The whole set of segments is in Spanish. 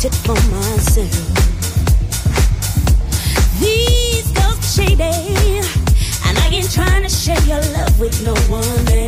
tip for myself. These girls shady, and I ain't trying to share your love with no one else.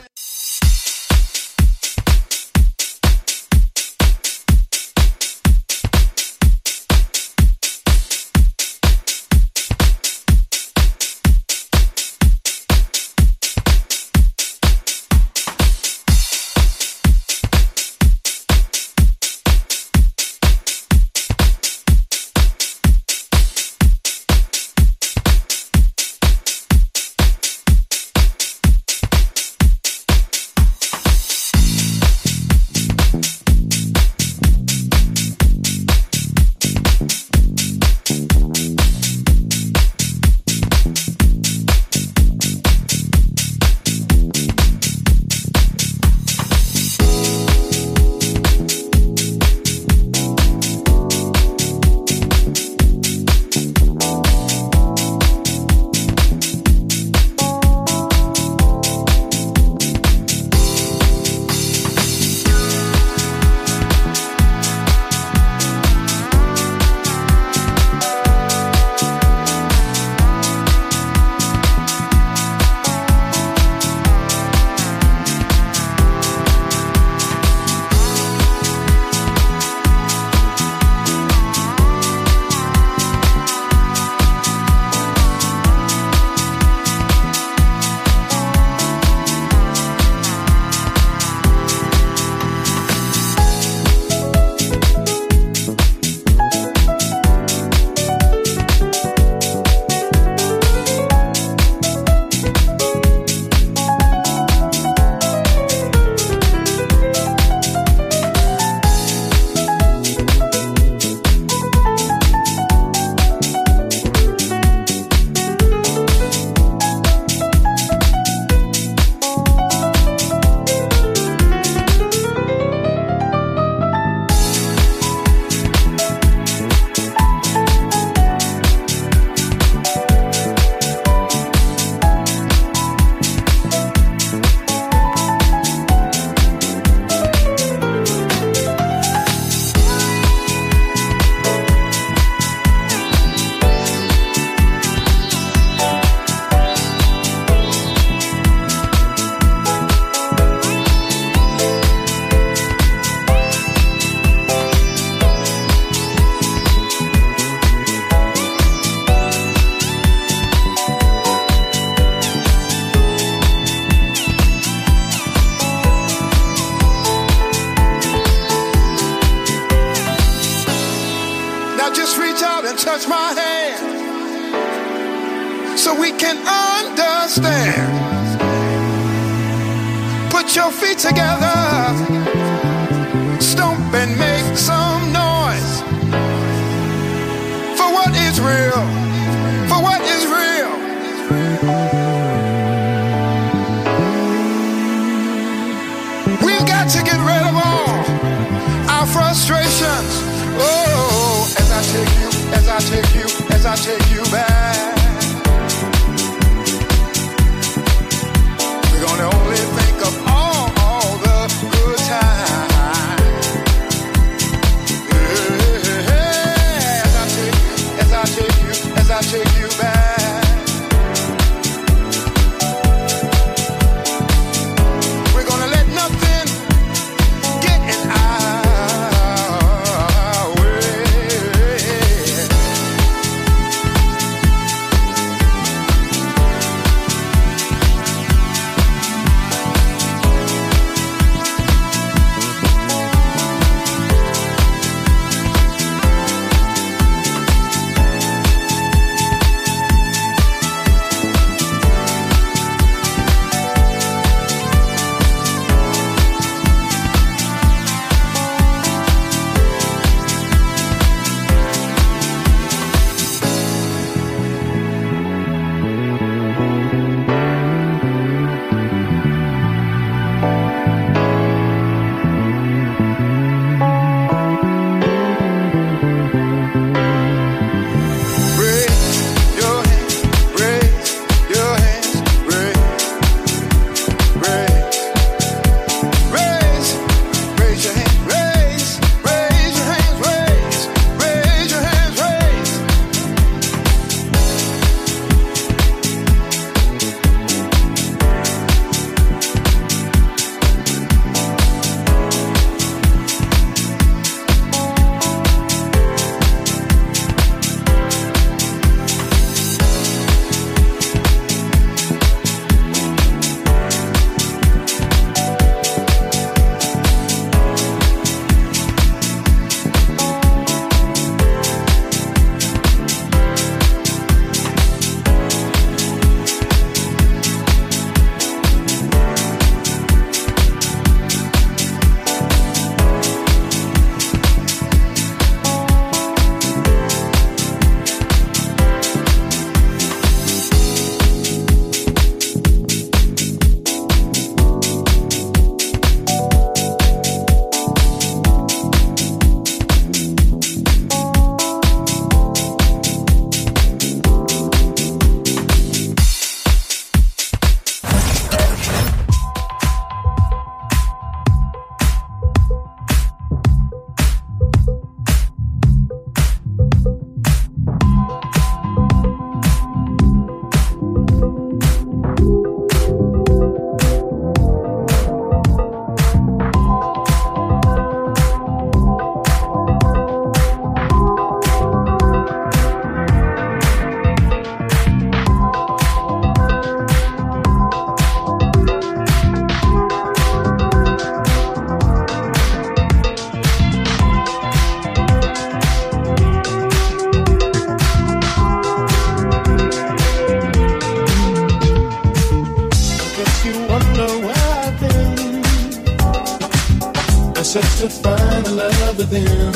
Search to find a love within.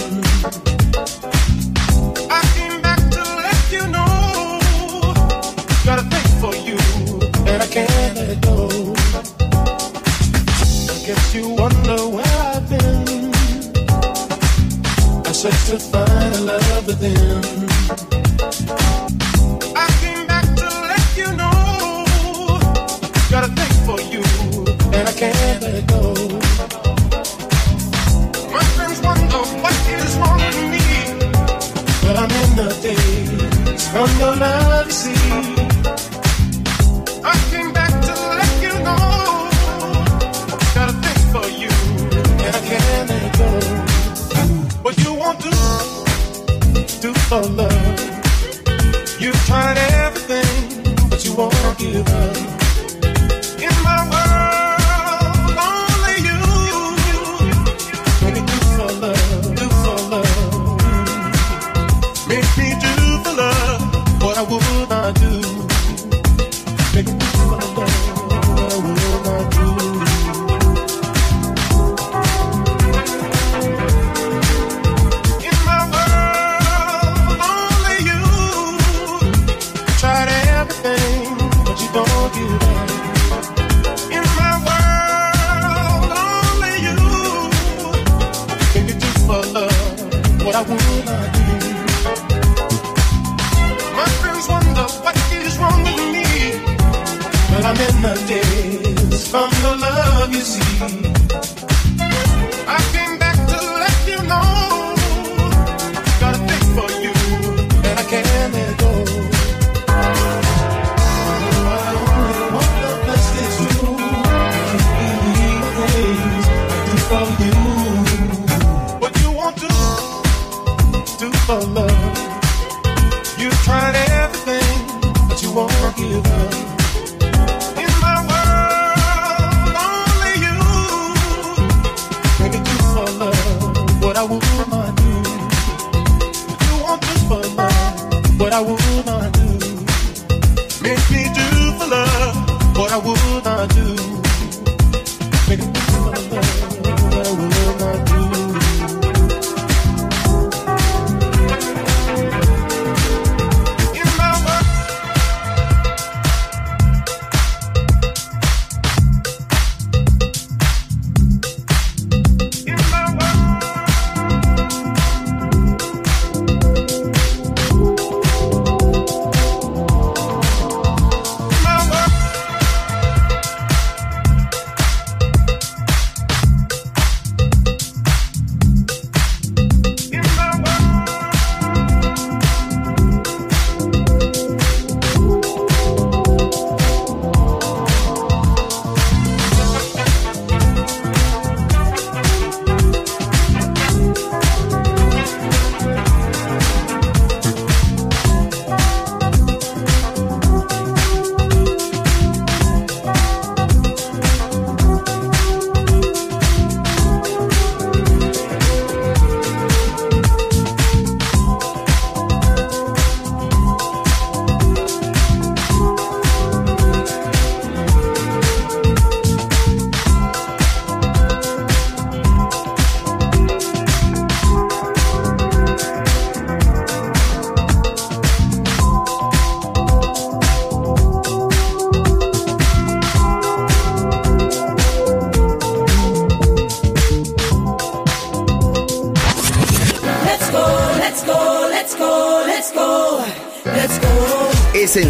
I came back to let you know. Got a thing for you, and I can't let it go. I guess you wonder where I've been. I search to find a love within.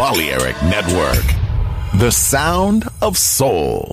Balearic Network, The sound of soul.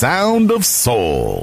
Sound of soul.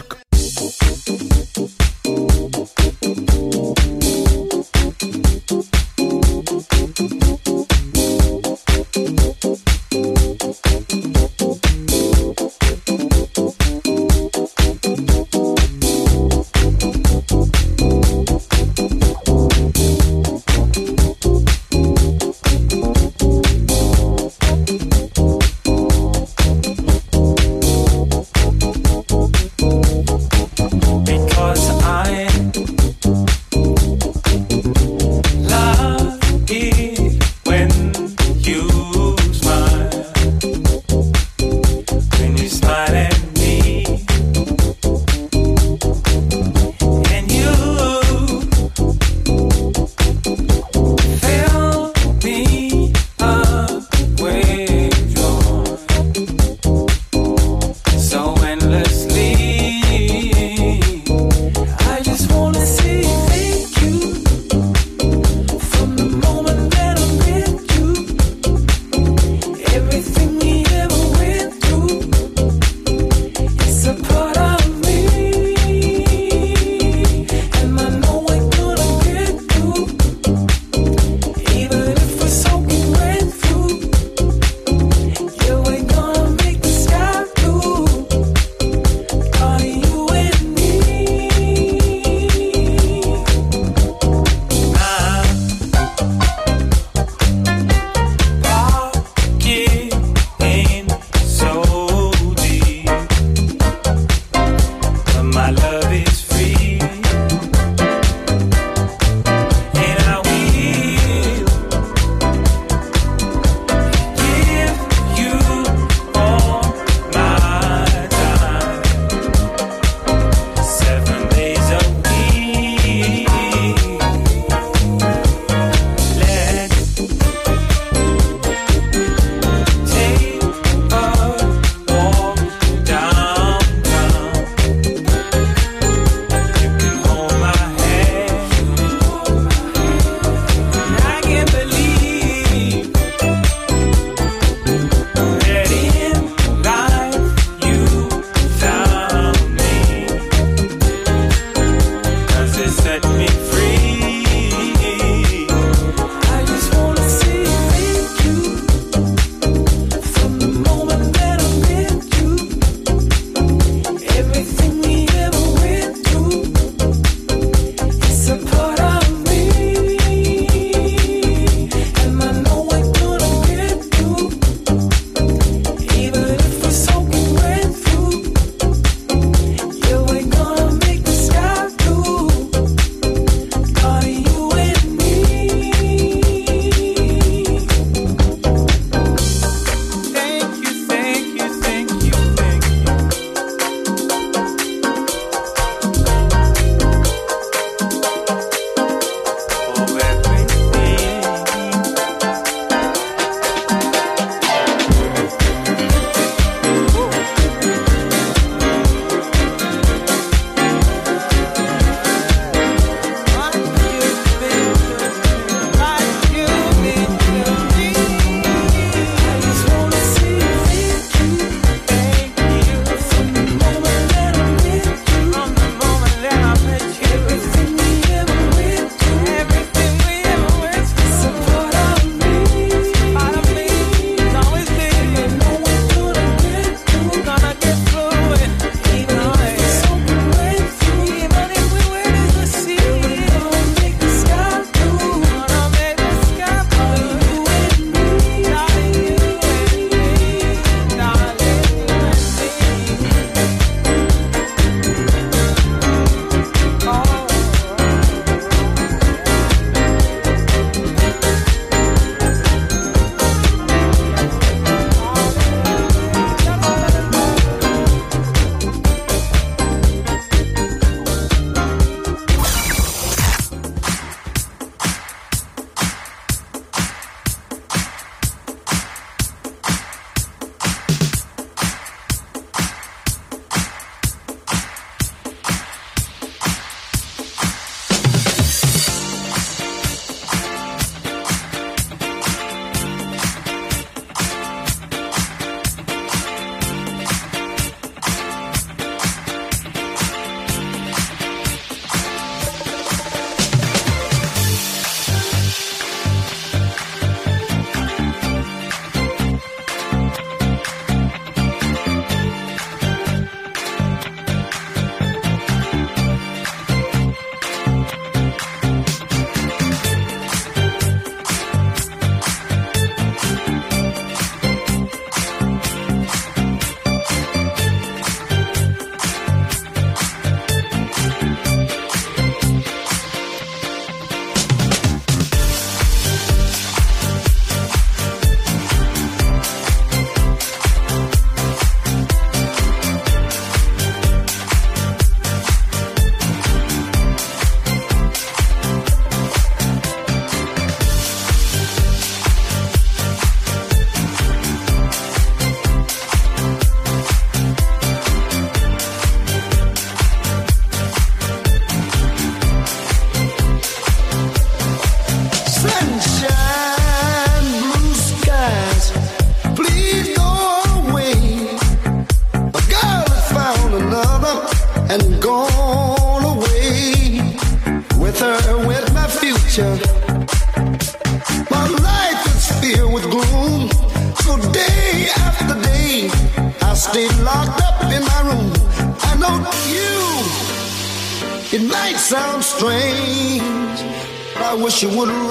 She would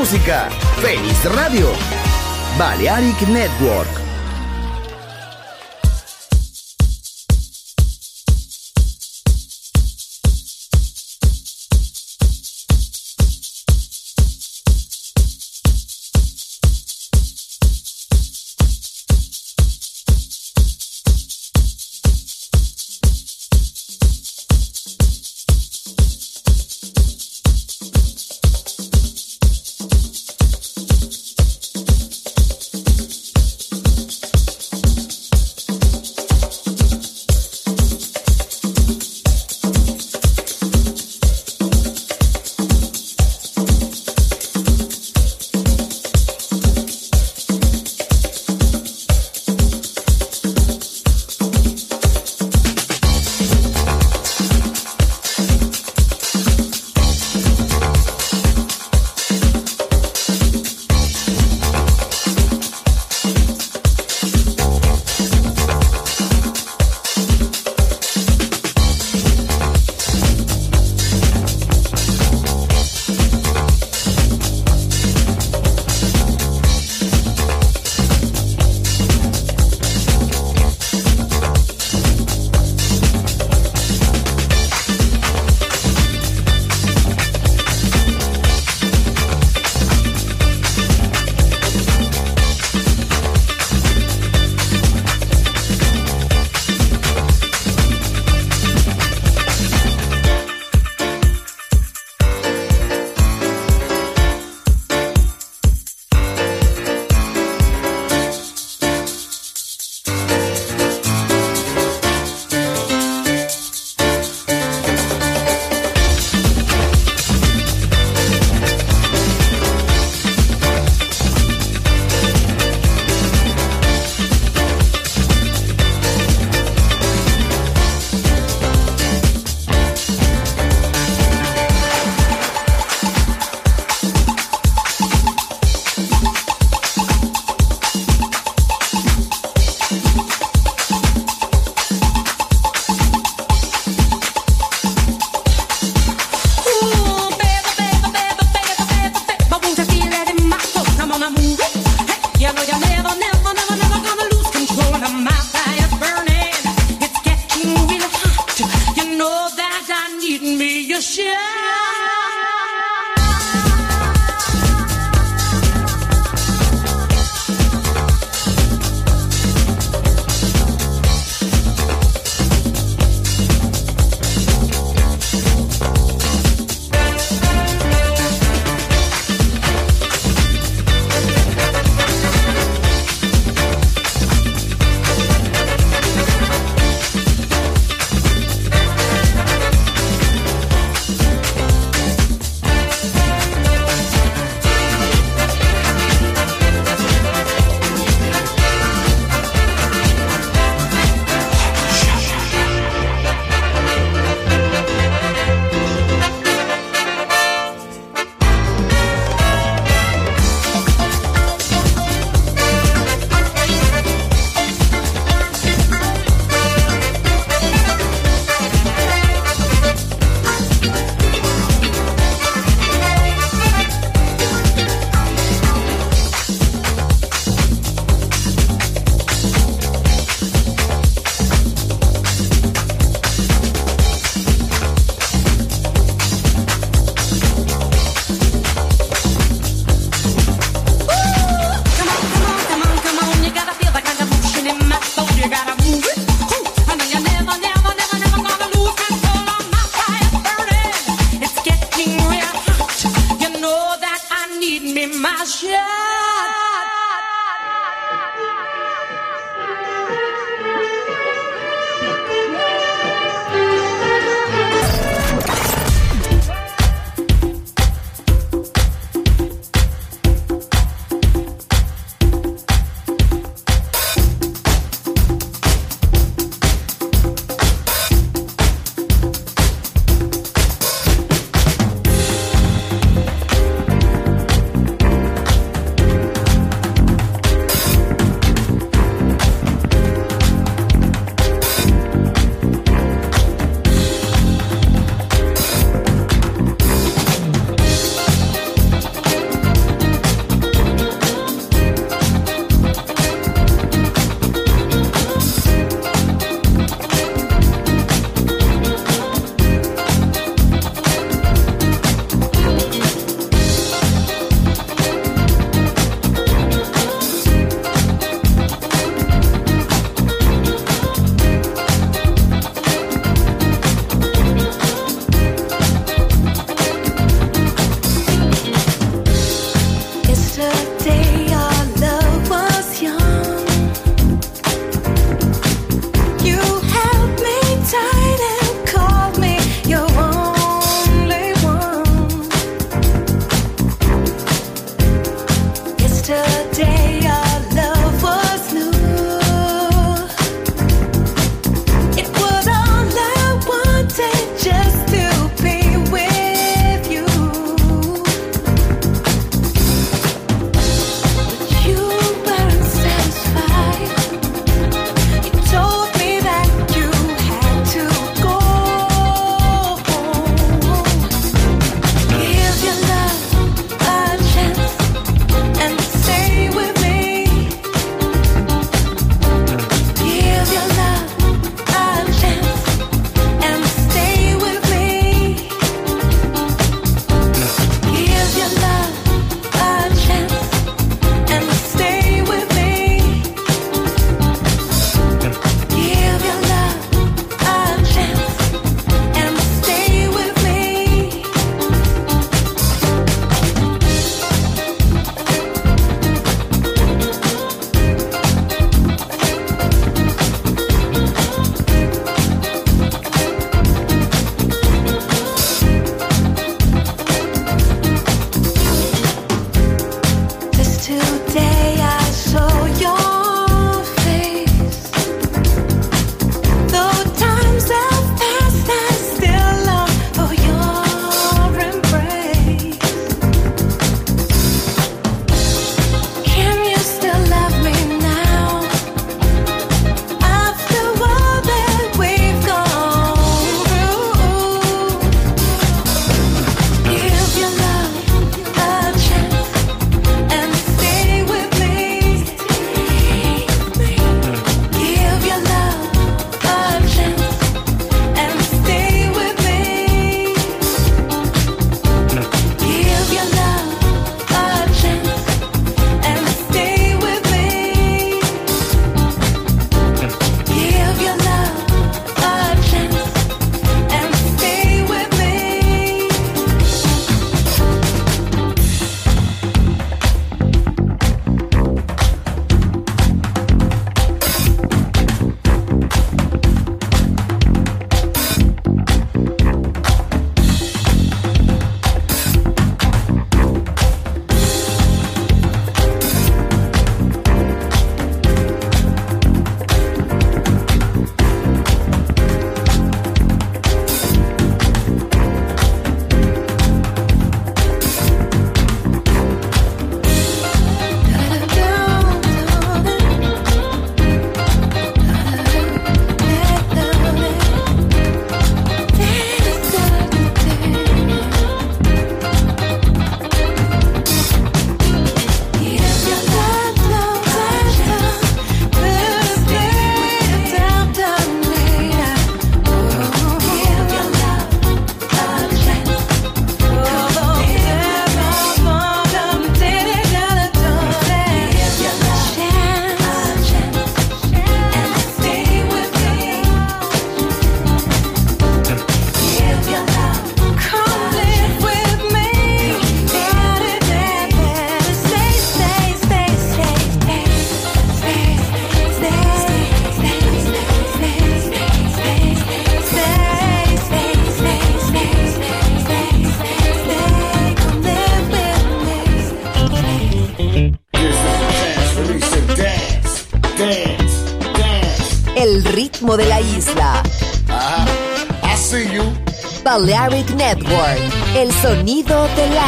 Música! ¡Feliz radio! Balearic Network.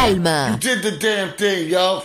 Alma. You did the damn thing, yo.